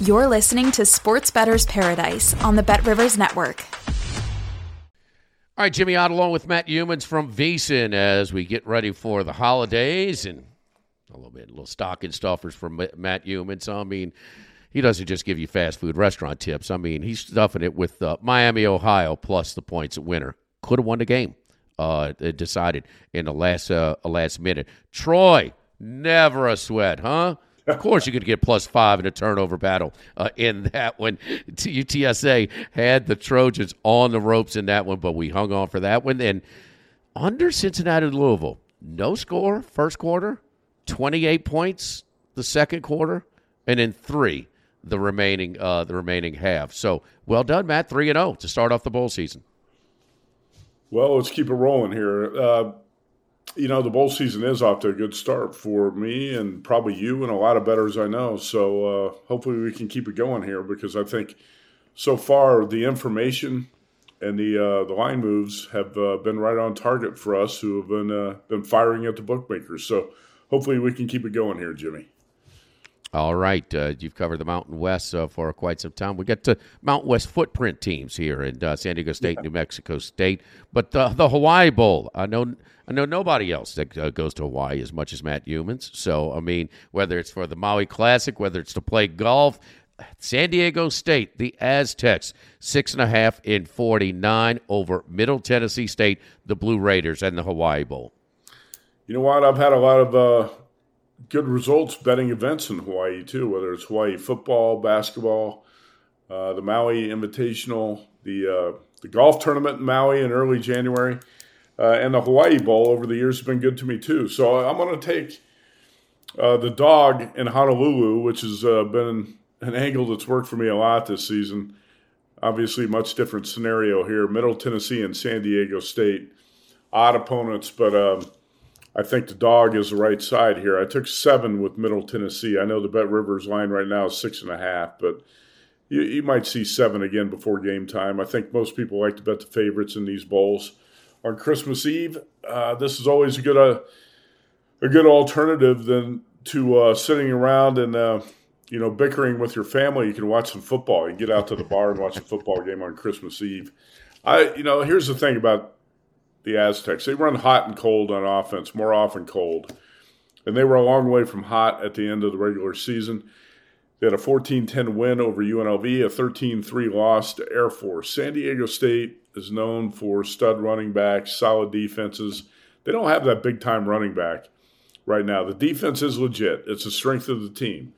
You're listening to Sports Bettor's Paradise on the Bet Rivers Network. All right, Jimmy Ott along with Matt Youmans from VSiN as we get ready for the holidays and a little bit, a little stocking stuffers from Matt Youmans. I mean, he doesn't just give you fast food restaurant tips. I mean, he's stuffing it with uh, Miami, Ohio, plus the points at winner. Could have won the game. Uh, decided in the last uh, last minute. Troy, never a sweat, huh? Of course, you could get plus five in a turnover battle uh, in that one. UTSA had the Trojans on the ropes in that one, but we hung on for that one. And under Cincinnati Louisville, no score first quarter, 28 points the second quarter, and then three the remaining uh, the remaining half. So well done, Matt. Three and zero oh to start off the bowl season. Well, let's keep it rolling here. Uh, you know, the bowl season is off to a good start for me and probably you and a lot of bettors I know. So uh, hopefully we can keep it going here because I think so far the information and the uh, the line moves have uh, been right on target for us who have been uh, been firing at the bookmakers. So hopefully we can keep it going here, Jimmy. All right, uh, you've covered the Mountain West uh, for quite some time. We get to Mountain West footprint teams here in uh, San Diego State, yeah. New Mexico State, but the Hawaii Bowl. I know, I know nobody else that uh, goes to Hawaii as much as Matt Youmans. So, I mean, whether it's for the Maui Classic, whether it's to play golf, San Diego State, the Aztecs, six and a half in forty-nine over Middle Tennessee State, the Blue Raiders, and the Hawaii Bowl. You know what? I've had a lot of uh, good results betting events in Hawaii too, whether it's Hawaii football, basketball, uh, the Maui Invitational, the uh, the golf tournament in Maui in early January, uh, and the Hawaii Bowl over the years has been good to me too. So I'm going to take uh, the dog in Honolulu, which has uh, been an angle that's worked for me a lot this season. Obviously, much different scenario here. Middle Tennessee and San Diego State, odd opponents, but. I think the dog is the right side here. I took seven with Middle Tennessee. I know the Bet Rivers line right now is six and a half, but you, you might see seven again before game time. I think most people like to bet the favorites in these bowls. On Christmas Eve, uh, this is always a good uh, a good alternative than to uh, sitting around and uh, you know bickering with your family. You can watch some football. You can get out to the bar and watch a football game on Christmas Eve. I you know here's the thing about the Aztecs. They run hot and cold on offense, more often cold. And they were a long way from hot at the end of the regular season. They had a 14 10 win over UNLV, a 13 3 loss to Air Force. San Diego State is known for stud running backs, solid defenses. They don't have that big time running back right now. The defense is legit, it's the strength of the team.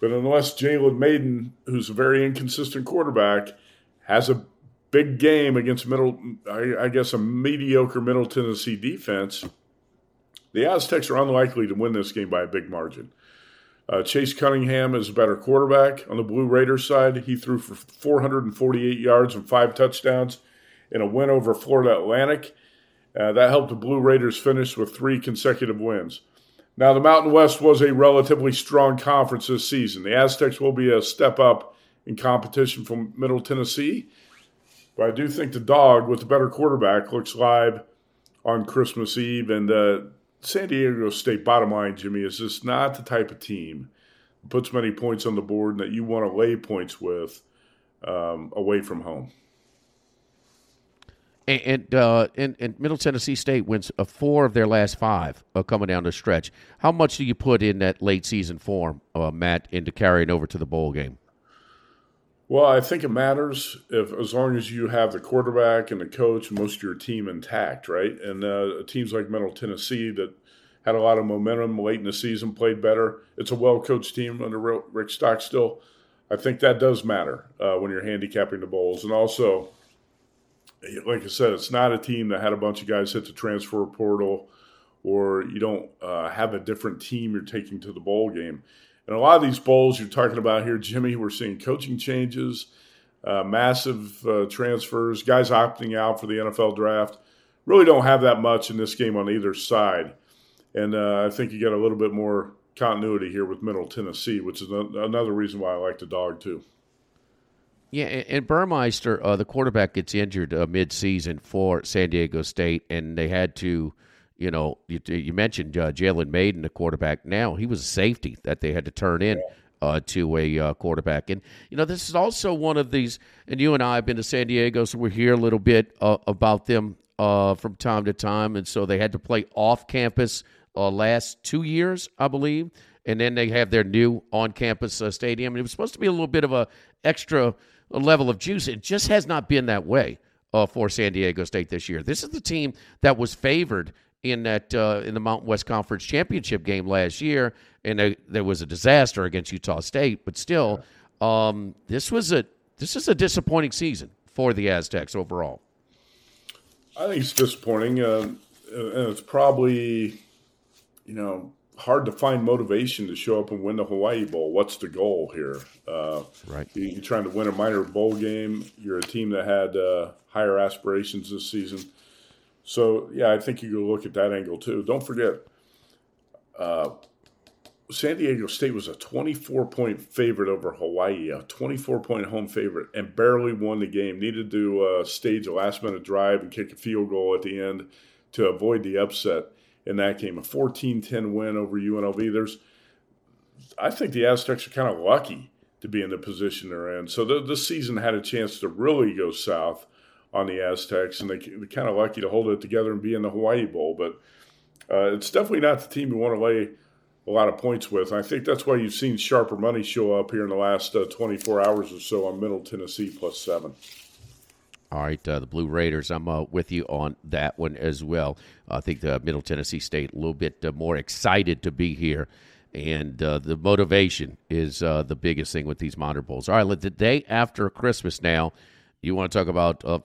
But unless Jalen Mayden, who's a very inconsistent quarterback, has a big game against middle, I, I guess a mediocre Middle Tennessee defense, the Aztecs are unlikely to win this game by a big margin. Uh, Chase Cunningham is a better quarterback on the Blue Raiders side. He threw for 448 yards and five touchdowns in a win over Florida Atlantic. Uh, that helped the Blue Raiders finish with three consecutive wins. Now, the Mountain West was a relatively strong conference this season. The Aztecs will be a step up in competition from Middle Tennessee. But I do think the dog with the better quarterback looks live on Christmas Eve. And uh, San Diego State, bottom line, Jimmy, is just not the type of team that puts many points on the board that you want to lay points with um, away from home. And, and, uh, and, and, Middle Tennessee State wins uh, four of their last five uh, coming down the stretch. How much do you put in that late season form, uh, Matt, into carrying over to the bowl game? Well, I think it matters if as long as you have the quarterback and the coach and most of your team intact, right? And uh, teams like Middle Tennessee that had a lot of momentum late in the season, played better. It's a well coached team under Rick Stockstill. I think that does matter uh, when you're handicapping the bowls, and also, like I said, it's not a team that had a bunch of guys hit the transfer portal, or you don't uh, have a different team you're taking to the bowl game. And a lot of these bowls you're talking about here, Jimmy, we're seeing coaching changes, uh, massive uh, transfers, guys opting out for the NFL draft. Really don't have that much in this game on either side. And uh, I think you get a little bit more continuity here with Middle Tennessee, which is another reason why I like the dog, too. Yeah, and Burmeister, uh, the quarterback, gets injured uh, mid-season for San Diego State, and they had to – you know, you, you mentioned uh, Jalen Mayden, the quarterback. Now he was a safety that they had to turn in uh, to a uh, quarterback, and you know this is also one of these. And you and I have been to San Diego, so we're hear a little bit uh, about them uh, from time to time. And so they had to play off campus uh, last two years, I believe, and then they have their new on campus stadium. And it was supposed to be a little bit of a extra level of juice. It just has not been that way. Uh, for San Diego State this year. This is the team that was favored in that uh, in the Mountain West Conference championship game last year, and they, there was a disaster against Utah State. But still, um, this was a this is a disappointing season for the Aztecs overall. I think it's disappointing, uh, and it's probably you know hard to find motivation to show up and win the Hawaii Bowl. What's the goal here? Uh, right, you, are trying to win a minor bowl game. You're a team that had uh, higher aspirations this season so yeah, I think you can look at that angle too. Don't forget, uh, San Diego State was a 24 point favorite over Hawaii, a 24 point home favorite, and barely won the game. Needed to uh, stage a last minute drive and kick a field goal at the end to avoid the upset in that game. A 14 10 win over UNLV. There's, I think the Aztecs are kind of lucky to be in the position they're in. So the, this season had a chance to really go south on the Aztecs, and they, are kind of lucky to hold it together and be in the Hawaii Bowl. But uh, it's definitely not the team you want to lay a lot of points with. And I think that's why you've seen sharper money show up here in the last uh, 24 hours or so on Middle Tennessee plus seven. All right, uh, the Blue Raiders. I'm uh, with you on that one as well. I think the Middle Tennessee State a little bit uh, more excited to be here, and uh, the motivation is uh, the biggest thing with these Monitor Bowls. All right, the day after Christmas now, you want to talk about uh,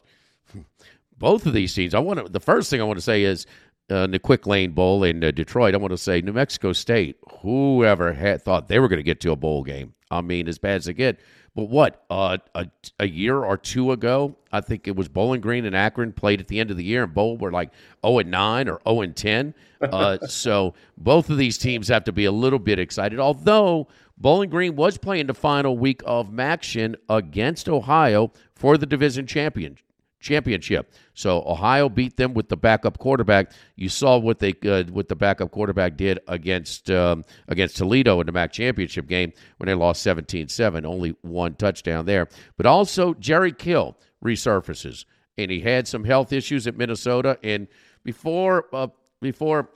both of these teams. I want to. The first thing I want to say is uh, the Quick Lane Bowl in uh, Detroit. I want to say New Mexico State. Whoever had thought they were going to get to a bowl game? I mean, as bad as it get. But what uh, a a year or two ago, I think it was Bowling Green and Akron played at the end of the year, and Bowl were like zero and nine or zero and ten. Uh, so both of these teams have to be a little bit excited. Although Bowling Green was playing the final week of MACtion against Ohio for the division champion championship. So Ohio beat them with the backup quarterback. You saw what they uh, what the backup quarterback did against um, against Toledo in the MAC championship game when they lost 17-7, only one touchdown there. But also Jerry Kill resurfaces, and he had some health issues at Minnesota. And before uh, before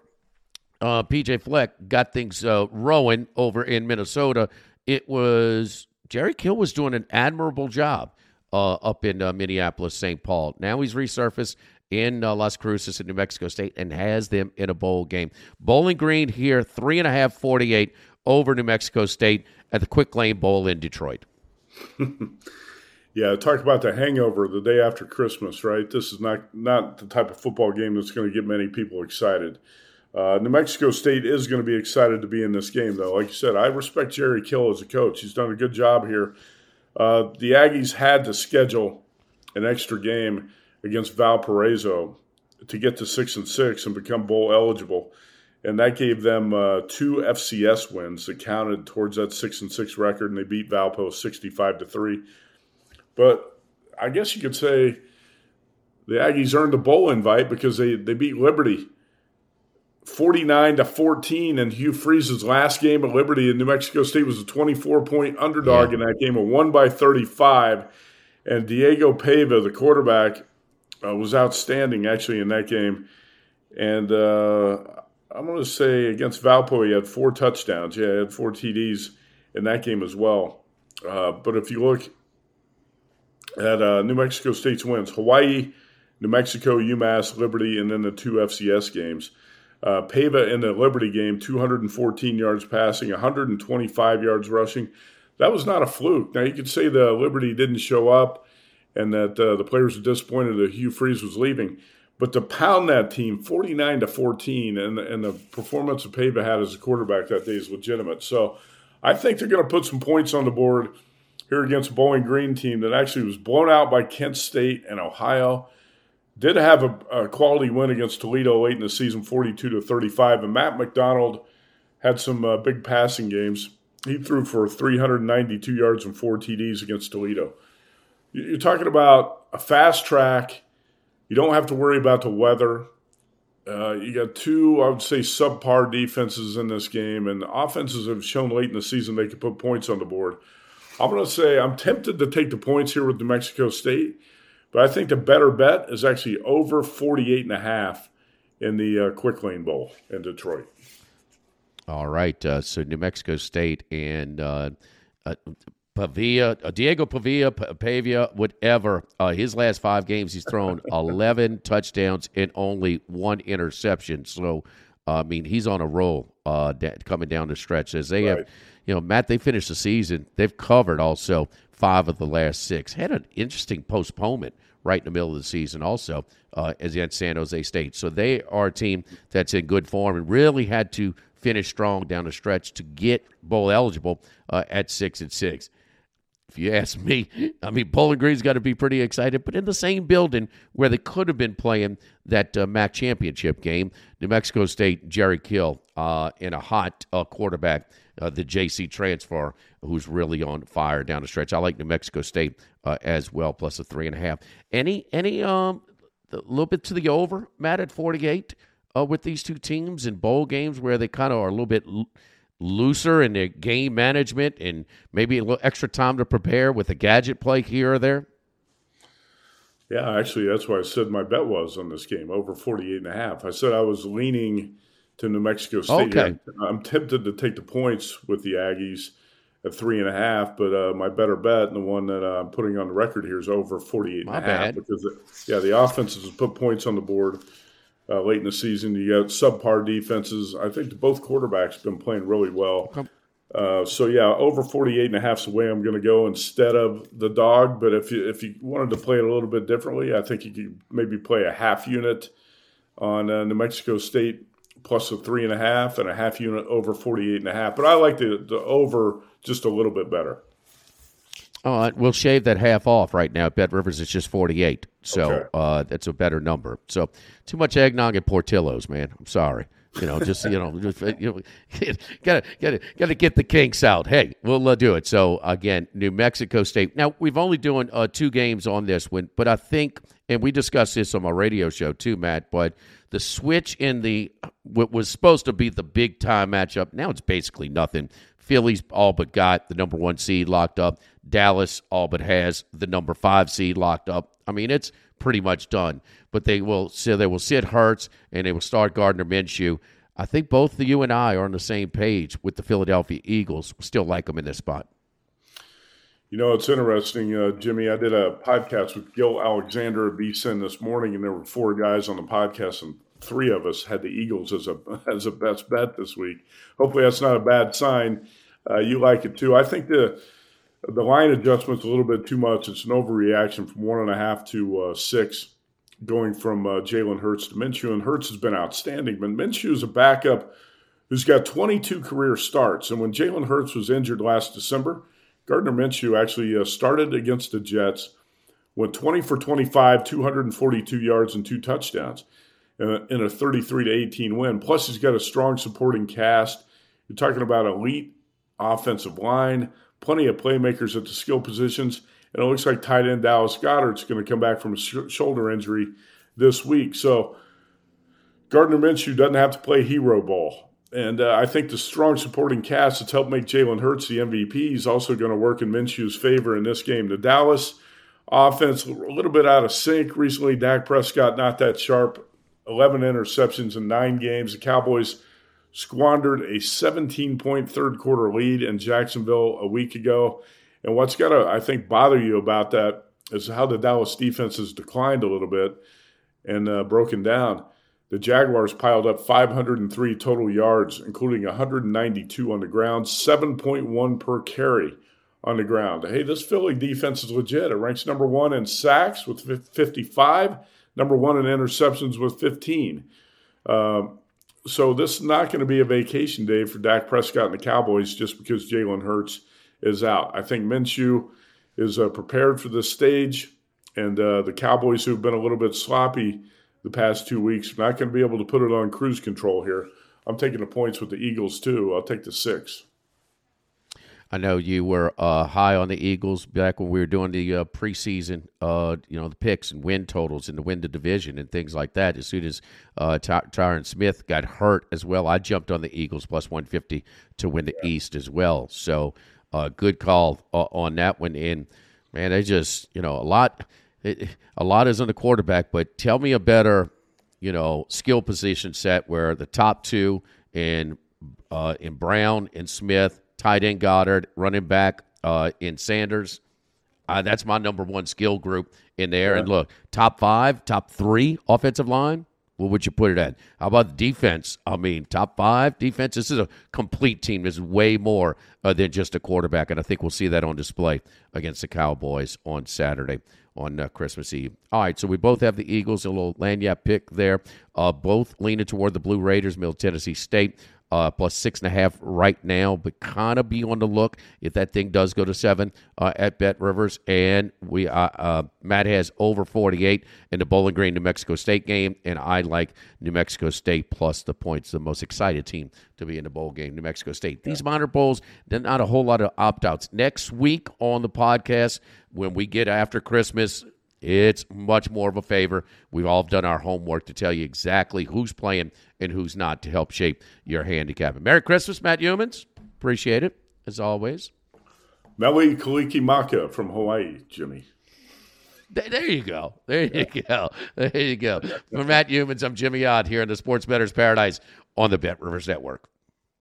uh, PJ Fleck got things uh, rowing over in Minnesota, it was Jerry Kill was doing an admirable job uh, up in uh, Minneapolis, St. Paul. Now he's resurfaced in uh, Las Cruces in New Mexico State and has them in a bowl game. Bowling Green here, three and a half, 48 over New Mexico State at the Quick Lane Bowl in Detroit. yeah, talk about the hangover the day after Christmas, right? This is not not the type of football game that's going to get many people excited. Uh, New Mexico State is going to be excited to be in this game, though. Like you said, I respect Jerry Kill as a coach. He's done a good job here uh, the Aggies had to schedule an extra game against Valparaiso to get to six and six and become bowl eligible, and that gave them uh, two FCS wins that counted towards that six and six record, and they beat Valpo sixty-five to three. But I guess you could say the Aggies earned a bowl invite because they, they beat Liberty 49 to 14 and Hugh Freeze's last game at Liberty in New Mexico State was a 24 point underdog yeah. in that game, a 1 by 35 and Diego Pava the quarterback uh, was outstanding actually in that game and uh, I'm going to say against Valpo he had four touchdowns yeah he had four TDs in that game as well uh, but if you look at uh, New Mexico State's wins Hawaii, New Mexico, UMass, Liberty, and then the two FCS games. Uh, Pava in the Liberty game, 214 yards passing, 125 yards rushing. That was not a fluke. Now, you could say the Liberty didn't show up and that uh, the players were disappointed that Hugh Freeze was leaving. But to pound that team 49 to 14 and, and the performance of Pava had as a quarterback that day is legitimate. So I think they're going to put some points on the board here against a Bowling Green team that actually was blown out by Kent State and Ohio. Did have a, a quality win against Toledo late in the season, 42 to 35. And Matt McDonald had some uh, big passing games. He threw for 392 yards and four TDs against Toledo. You're talking about a fast track. You don't have to worry about the weather. Uh, you got two, I would say, subpar defenses in this game, and offenses have shown late in the season they can put points on the board. I'm going to say I'm tempted to take the points here with New Mexico State, but I think the better bet is actually over 48 and a half in the uh, Quick Lane Bowl in Detroit. All right. Uh, so New Mexico State and uh, uh Pavia, uh, Diego Pavia, Pavia, whatever. Uh, his last five games, he's thrown 11 touchdowns and only one interception. So, I mean, he's on a roll coming down the stretch. As they right. have you know, Matt, they finished the season. They've covered also five of the last six. Had an interesting postponement right in the middle of the season, also uh, as against San Jose State. So they are a team that's in good form and really had to finish strong down the stretch to get bowl eligible uh, at six and six. If you ask me, I mean, Bowling Green's got to be pretty excited, but in the same building where they could have been playing that uh, MAC championship game, New Mexico State, Jerry Kill, uh, in a hot uh, quarterback uh, the JC transfer, who's really on fire down the stretch. I like New Mexico State uh, as well, plus a three and a half. Any any um a little bit to the over, Matt at forty eight uh, with these two teams in bowl games where they kind of are a little bit. L- looser in their game management and maybe a little extra time to prepare with a gadget play here or there? Yeah, actually, that's why I said my bet was on this game over 48 and a half. I said I was leaning to New Mexico State. Okay. I'm tempted to take the points with the Aggies at three and a half, but uh, my better bet and the one that uh, I'm putting on the record here is over 48 my and a half bad. because, it, yeah, the offenses have put points on the board uh, late in the season. You got subpar defenses. I think both quarterbacks have been playing really well. Okay. Uh, so yeah, over 48 and a half is the way I'm going to go instead of the dog. But if you if you wanted to play it a little bit differently, I think you could maybe play a half unit on uh, New Mexico State plus a three and a half and a half unit over 48 and a half. But I like the, the over just a little bit better. All right, we'll shave that half off right now. Bet Rivers is just 48. So okay. uh, that's a better number. So too much eggnog at Portillo's, man. I'm sorry. You know, just you know, just, you know, gotta gotta gotta get the kinks out. Hey, we'll uh, do it. So again, New Mexico State. Now we've only doing uh, two games on this one, but I think, and we discussed this on my radio show too, Matt. But the switch in the what was supposed to be the big time matchup now it's basically nothing. Phillies all but got the number one seed locked up. Dallas all but has the number five seed locked up. I mean, it's pretty much done. But they will so they will sit Hurts and they will start Gardner Minshew. I think both the you and I are on the same page with the Philadelphia Eagles. Still like them in this spot. You know, it's interesting, uh, Jimmy. I did a podcast with Gill Alexander of VSIN this morning, and there were four guys on the podcast, and three of us had the Eagles as a as a best bet this week. Hopefully, that's not a bad sign. Uh, you like it too. I think the the line adjustment's a little bit too much. It's an overreaction from one and a half to uh, six, going from uh, Jalen Hurts to Minshew. And Hurts has been outstanding, but Minshew is a backup who's got 22 career starts. And when Jalen Hurts was injured last December Gardner Minshew actually uh, started against the Jets, went 20 for 25, 242 yards and two touchdowns in a 33 to 18 win. Plus, he's got a strong supporting cast. You're talking about elite offensive line, plenty of playmakers at the skill positions, and it looks like tight end Dallas Goedert's going to come back from a sh- shoulder injury this week. So Gardner Minshew doesn't have to play hero ball. And uh, I think the strong supporting cast that's helped make Jalen Hurts the MVP is also going to work in Minshew's favor in this game. The Dallas offense, a little bit out of sync recently. Dak Prescott not that sharp. 11 interceptions in nine games. The Cowboys squandered a 17 point third quarter lead in Jacksonville a week ago. And what's got to, I think, bother you about that is how the Dallas defense has declined a little bit and uh, broken down. The Jaguars piled up 503 total yards, including 192 on the ground, 7.1 per carry on the ground. Hey, this Philly defense is legit. It ranks number one in sacks with 55, number one in interceptions with 15. Um, so this is not going to be a vacation day for Dak Prescott and the Cowboys just because Jalen Hurts is out. I think Minshew is uh, prepared for this stage, and uh, the Cowboys, who've been a little bit sloppy the past two weeks, are not going to be able to put it on cruise control here. I'm taking the points with the Eagles too. I'll take the six. I know you were uh, high on the Eagles back when we were doing the uh, preseason, uh, you know, the picks and win totals and the win the division and things like that. As soon as uh, Ty- Tyron Smith got hurt as well, I jumped on the Eagles plus 150 to win the East as well. So, uh, good call uh, on that one. And man, they just, you know, a lot, it, a lot is on the quarterback. But tell me a better, you know, skill position set where the top two in uh, in Brown and Smith tight end Goedert, running back uh, in Sanders. Uh, that's my number one skill group in there. Yeah. And look, top five, top three offensive line. What would you put it at? How about the defense? I mean, top five defense. This is a complete team. This is way more uh, than just a quarterback, and I think we'll see that on display against the Cowboys on Saturday on uh, Christmas Eve. All right, so we both have the Eagles, a little lanyard pick there. Uh, both leaning toward the Blue Raiders, Middle Tennessee State uh, plus six and a half right now, but kind of be on the look if that thing does go to seven uh, at Bet Rivers. And we uh, uh Matt has over 48 in the Bowling Green New Mexico State game, and I like New Mexico State plus the points. The most excited team to be in the bowl game, New Mexico State. These minor bowls, then not a whole lot of opt outs. Next week on the podcast, when we get after Christmas, it's much more of a favor. We've all done our homework to tell you exactly who's playing and who's not to help shape your handicap. Merry Christmas, Matt Youmans. Appreciate it, as always. Mele Kalikimaka from Hawaii, Jimmy. There you go. There you go. There you go. For Matt Youmans, I'm Jimmy Ott here in the Sports Bettor's Paradise on the Bet Rivers Network.